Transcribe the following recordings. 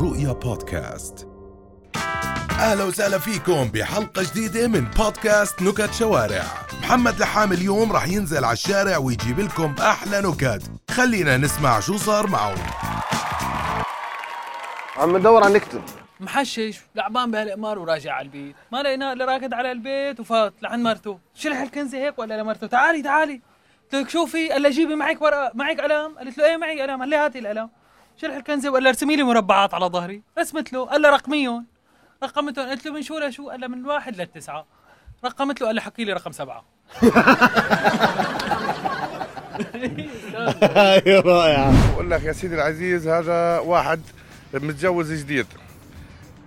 رؤيا بودكاست. أهلا وسهلا فيكم بحلقة جديدة من بودكاست نكت شوارع. محمد لحام اليوم راح ينزل على الشارع ويجيب لكم أحلى نكت. خلينا نسمع شو صار معه عم ندور على نكتب محشش لعبان بهالقمار وراجع على البيت. ما لقيناه إلا راكد على البيت وفات. لعند مرته. شلح الكنزة هيك ولا لمرته؟ تعالي تعالي. قلت لك شوفي قال لها جيبي معك ورقة. معك قلم؟ قالت له إيه معي؟ قلم. قال لي هاتي القلم. شلح الكنزه وقال لها ارسمي لي مربعات على ظهري؟ رسمت له قال لها رقميهم. رقمتهم قلت له من شو لشو؟ قال لها من واحد للتسعة. رقمت له قال لها حكي لي رقم سبعة. هاي رائعة بقول لك يا سيدي العزيز هذا واحد متجوز جديد.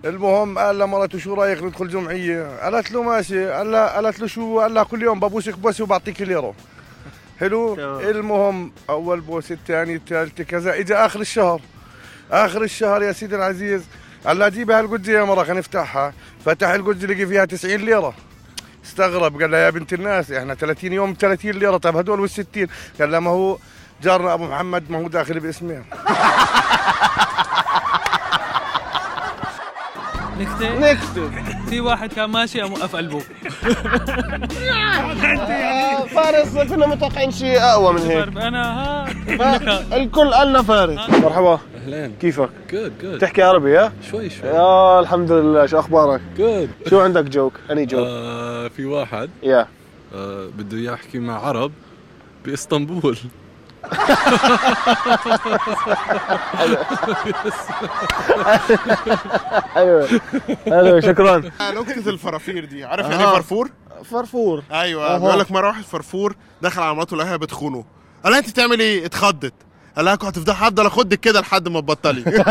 المهم قال لمرته شو رأيك ندخل جمعية؟ قالت له ماشي. قال لها قالت له شو؟ قال لها كل يوم ببوسك بوسه وبعطيك ليره حلو. المهم أول بوسه الثاني الثالثه كذا. اجى آخر الشهر. آخر الشهر يا سيدي العزيز. قال لها جيبي هالقدزه يا مرة خلينا نفتحها. فتح القدزه لقي فيها 90 ليرة. استغرب قال لها يا بنت الناس إحنا 30 يوم 30 ليرة. طيب هدول وال 60 قال لها ما هو جارنا أبو محمد ما هو داخل باسمين نكتة. نكتب في واحد كان ماشي قام وقف قلبه. فارس كنا متوقعين شيء أقوى من هيك أنا ها. الكل قالنا فارس مرحبا أهلين كيفك؟ جود جود تحكي عربي ها؟ شوي شوي يا الحمد لله شو أخبارك؟ good شو عندك joke؟ any joke؟ آه في واحد يا آه بده يحكي مع عرب بإسطنبول أيوه أيوه شكرا نكتة الفرافير دي عارف يعني إيه فرفور؟ فرفور. أيوه. بيقول لك مرة واحد فرفور دخل على مراته لقاها بتخونه. قال لها أنت بتعمل إيه؟ اتخضت. قال لها كنت هتفضل هفضل اخدك كده لحد ما تبطلي.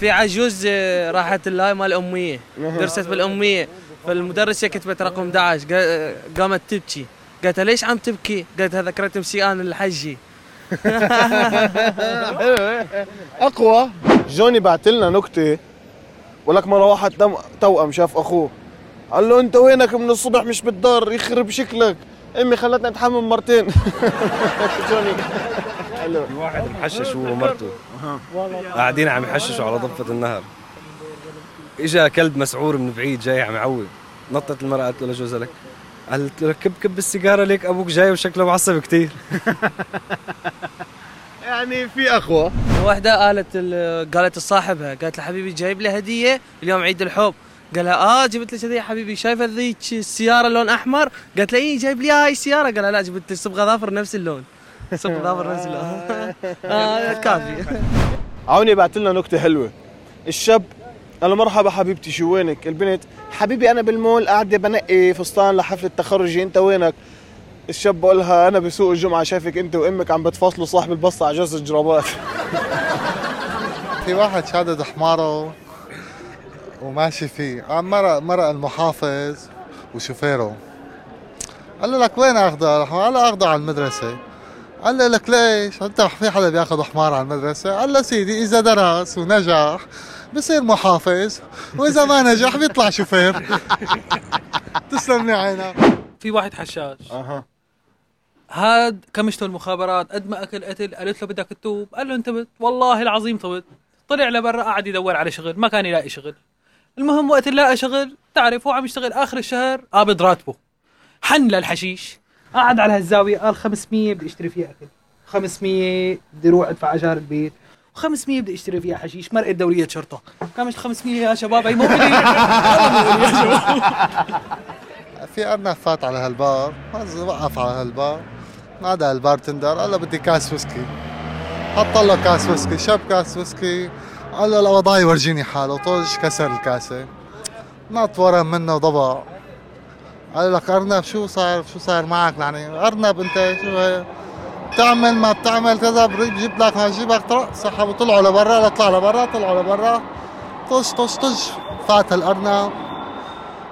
في عجوز آه، راحت الهاي مال الأمية درست بالأمية فالمدرسة كتبت رقم 11 قا- آه، قامت تبكي. قالت لها ليش عم تبكي؟ قالت لها ذكرت مسيان الحجي. أقوى. جوني بعت لنا نكتة. ولك مره واحد توأم شاف أخوه. قال له انت وينك من الصبح مش بالدار؟ يخرب شكلك. امي خلتني اتحمم مرتين. جوني حلو واحد محشش هو ومرته قاعدين عم يحششوا على ضفة النهر. إجا كلب مسعور من بعيد جاي عم يعوي نطت المرأة قالت له لجوزها لك. قالت له كب كب السيجارة ليك أبوك جاي وشكله معصب كتير. يعني في اقوى واحدة قالت ال- قالت لصاحبها قالت له حبيبي جايب لي هدية اليوم عيد الحب. قال لها آه جبت لك هدية حبيبي شايفة ذيك السيارة لون أحمر؟ قالت له إيه جايب لي هاي السيارة؟ قال لها لا جبت لك صبغة ظافر نفس اللون. صبغة ظافر نفس اللون. آه كافي. عوني بعت لنا نكتة حلوة. الشاب قال له مرحبا حبيبتي شو وينك؟ البنت حبيبي أنا بالمول قاعدة بنقي فستان لحفله تخرجي أنت وينك؟ الشاب بقول لها أنا بسوق الجمعة شايفك أنت وأمك عم بتفاصلوا صاحب البصة على جوز الجرابات. في واحد شادد حمارة وماشي فيه. مرق مرق المحافظ وشوفيره. قال له لك وين أخذه؟ قال له أخذه على المدرسة. قال له لك ليش؟ أنت في حدا بياخذ حمار على المدرسة؟ قال له سيدي إذا درس ونجح بصير محافظ وإذا ما نجح بيطلع شوفير. تسلم لي عينك. في واحد حشاش. أها. هاد كمشته المخابرات؟ قد ما أكل قتل قالت له بدك تتوب. قال له انتبت والله العظيم تبت طلع لبرا قعد يدور على شغل ما كان يلاقي شغل. المهم وقت اللي لقى شغل تعرف هو عم يشتغل آخر الشهر قابض راتبه. حن للحشيش. قعد على هالزاوية قال 500 بدي أشتري فيها أكل. 500 بدي أروح أدفع اجار البيت. و500 بدي أشتري فيها حشيش مرقة دوريه شرطة. كان مش 500 يا شباب؟ هي مو. في ارنب فات على هالبار. وقف على هالبار. نادى ال bartender قال له بدي كاس ويسكي. حط له كاس ويسكي شاب كاس ويسكي. قال له القضاي ورجيني حاله طج كسر الكاسة. نط ورا منه وضبع. قال لك أرنب شو صار؟ شو صار معك؟ يعني أرنب أنت شو هي؟ بتعمل ما بتعمل كذا بجيب لك بجيبك طرق. سحبوا طلعوا لبرا طلع لبرا طلعوا لبرا. طش طش طش. فات الأرنب.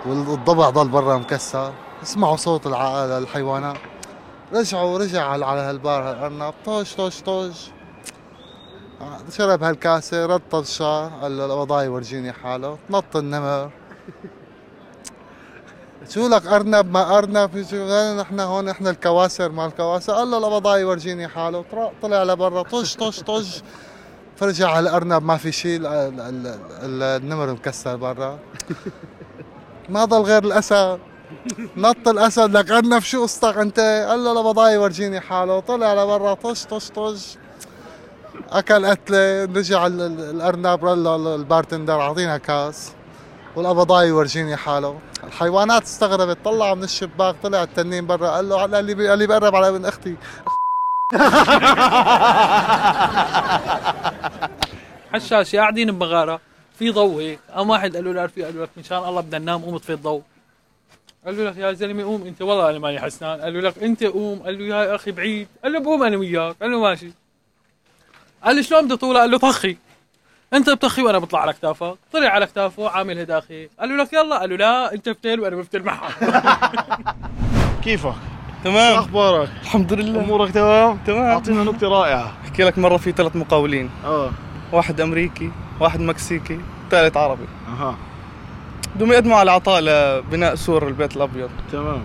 والضبع ضل برا مكسر. اسمعوا صوت الحيوانات. رجعوا رجع على هالبار هالأرنب. طش طش طش. شرب هالكاسة رد طشة قال له الوضاي ورجيني حاله. نط النمر. شو لك أرنب؟ ما أرنب نحن هون إحنا الكواسر مال الكواسر قال له الوضاي ورجيني حاله. طلع- لبرا طش طش طش. فرجع على الأرنب ما في شيء ال- ال- ال- ال- النمر مكسر برا. ما ضل غير الأسد. نط الأسد لك أرنب شو قصتك أنت؟ قال له لبضاي ورجيني حاله. طلع لبرا طش طش طش. أكل قتله رجع ال- ال- الأرنب قال ال bartender أعطينا كاس. والقبضاي ورجيني حاله. الحيوانات استغربت طلع من الشباك طلع التنين برا قال له قال لي قال لي بقرب على ابن أختي. حشاش قاعدين بمغاره في ضوء هيك. قام واحد قال له لرفيق قال له لك إن شاء الله بدنا ننام قوم اطفي الضوء. قال له لك يا زلمة قوم أنت والله أنا ماني حسنان. قال له لك أنت قوم. قال له يا أخي بعيد. قال له بقوم أنا وياك. قال له ماشي. قال له شلون بدي طولة قال له طخي. انت بتخي وأنا بطلع على كتافك طلع على كتافه عامل هداخي. قال له لك يلا. قال له لا انت بتل وأنا بفتل معك كيفك؟ تمام. أخبارك؟ الحمد لله. أمورك تمام؟ تمام. أعطينا نكتة رائعة. أحكي لك مرة في ثلاث مقاولين. آه. واحد أمريكي واحد مكسيكي ثالث عربي. أها. بدهم يقدموا على عطاء لبناء سور البيت الأبيض. تمام.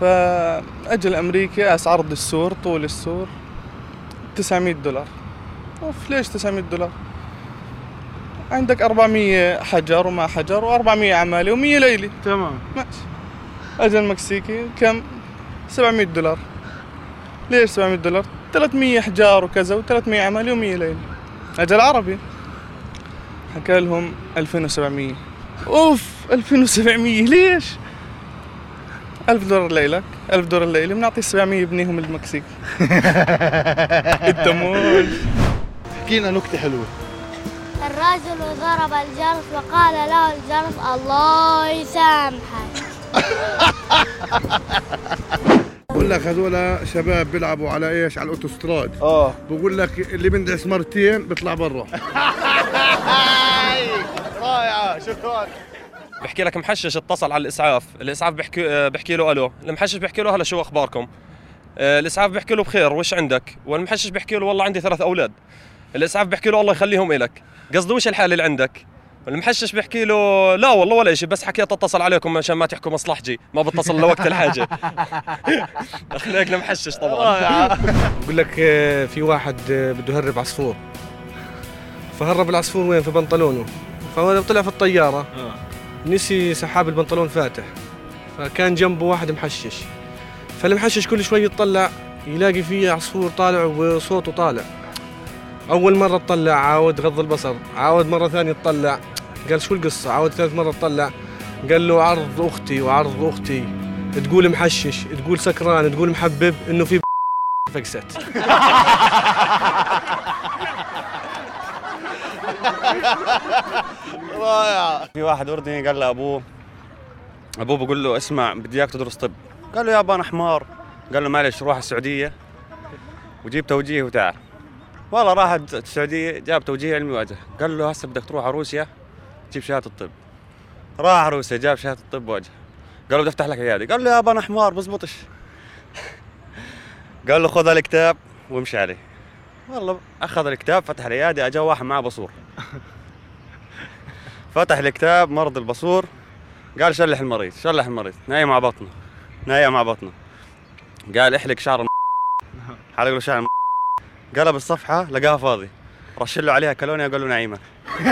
فاجى الامريكي قاس عرض السور طول السور 900 دولار. أوف ليش 900 دولار؟ عندك 400 حجر وما حجر و400 عمالة و100 ليلة. تمام. ماشي. اجى المكسيكي كم؟ 700 دولار. ليش 700 دولار؟ 300 حجار وكذا و300 عمالة و100 ليلة. اجى العربي حكى لهم 2700 أوف 2700 ليش؟ 1000 دولار ليلك 1000 دولار ليلة بنعطي 700 بنيهم المكسيك انت مول احكي لنا نكتة حلوة. الرجل ضرب الجرس وقال له الجرس الله يسامحك. بقول لك هذول شباب بيلعبوا على إيش؟ على الأوتوستراد. آه. بقول لك اللي بندعس مرتين بيطلع برا. رائعة. شكرا. بحكي لك محشش اتصل على الإسعاف. الإسعاف بحكي آه، بحكي له ألو. المحشش بحكي له هلا شو أخباركم؟ آه، الإسعاف بحكي له بخير وش عندك؟ والمحشش بحكي له والله عندي ثلاث أولاد. الاسعاف بحكي له الله يخليهم إلك. قصده وش الحاله اللي عندك؟ المحشش بحكي له لا والله ولا شيء بس حكيت أتصل عليكم عشان ما تحكوا مصلحتي. ما بتصل لوقت الحاجة. اخلاقنا محشش طبعا. بقول لك آه، في واحد آه، بده يهرب عصفور. فهرب العصفور وين؟ في بنطلونه. فهو طلع في الطيارة نسي سحاب البنطلون فاتح. فكان جنبه واحد محشش. فالمحشش كل شوي يطلع يلاقي فيه عصفور طالع وصوته طالع. أول مرة تطلع عاود غض البصر عاود مرة ثانية تطلع. قال شو القصة؟ عاود ثالث مرة تطلع. قال له عرض أختي وعرض أختي. تقول محشش تقول سكران تقول محبب إنه في فقست. رائعه في واحد أردني قال لأبوه أبوه بقول له اسمع بدي اياك تدرس طب. قال له يابا أنا حمار قال له معلش روح السعودية. وجيب توجيه وتعال. والله راح السعودية جاب توجيه علمي واجه. قال له هسه بدك تروح على روسيا تجيب شهادة الطب. راح روسيا جاب شهادة الطب واجه. قال له بدي أفتح لك عيادة. قال له يابا أنا حمار بزبطش قال له خذ الكتاب وامشي عليه. والله أخذ الكتاب فتح العيادة أجا واحد معه بصور. فتح الكتاب مرض البصور. قال شلح المريض شلح المريض. نايم على بطنه. نايم على بطنه. قال احلق شعر حلق له شعر قلب الصفحة لقاها فاضي. رش له عليها كالونيا قال له نعيمة.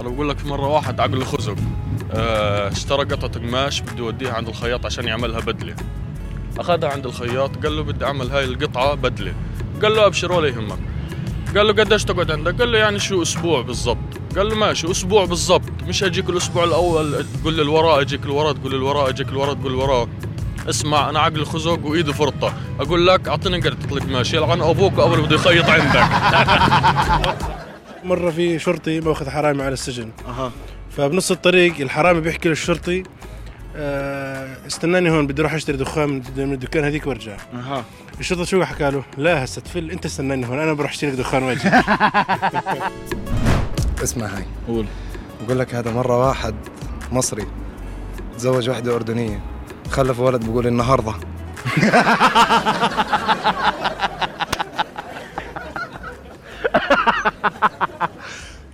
أنا بقول لك في مرة واحد عقله خزق آه، اشترى قطعة قماش بده يوديها عند الخياط عشان يعملها بدلة. أخذها عند الخياط قال له بدي أعمل هاي القطعة بدلة. قال له ابشر ولا يهمك. قال له قديش تقعد عندك؟ قال له يعني شو أسبوع بالضبط. قال له ماشي أسبوع بالضبط. مش أجيك الأسبوع الأول تقول لي الوراء أجيك الوراء تقول لي الوراء أجيك الوراء تقول الوراء. اسمع أنا عقلي خزق وإيدي فرطة. أقول لك أعطيني قطعه القماش يلعن أبوك قبل بده يخيط عندك. مرة في شرطي مأخذ حرامي على السجن. أها. فبنص الطريق الحرامي بيحكي للشرطي آه، استناني هون بدي أروح أشتري دخان من الدكان هذيك وأرجع. أها. الشرطة شو حكى له؟ لا هسه تفل أنت استناني هون أنا بروح أشتري لك دخان وأجي. اسمع هاي. قول. بقول لك هذا مرة واحد مصري تزوج واحدة أردنية. خلف ولد بقول النهاردة.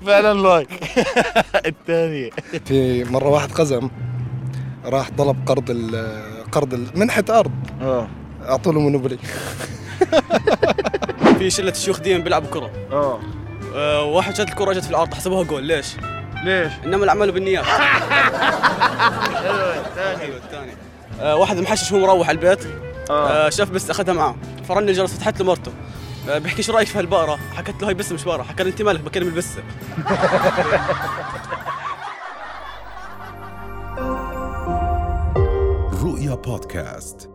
فعلا لايك الثانية في مرة واحد قزم راح طلب قرض ال قرض ال- منحة أرض. آه. أعطوا له مونوبولي. في شلة شيوخ دين بيلعبوا كرة. آه. آه، واحد شات الكرة جت في الأرض حسبوها جول ليش؟ ليش؟ إنما الأعمال بالنيات. حلو الثاني آه، واحد محشش هو مروح على البيت. آه. شاف بس أخذها معاه فرن الجرس فتحت له مرته. آه، بيحكي شو رأيك في هالبقرة؟ حكت له هاي بس مش بقره حكى لي أنت مالك؟ بكلم البسة. رؤيا بودكاست.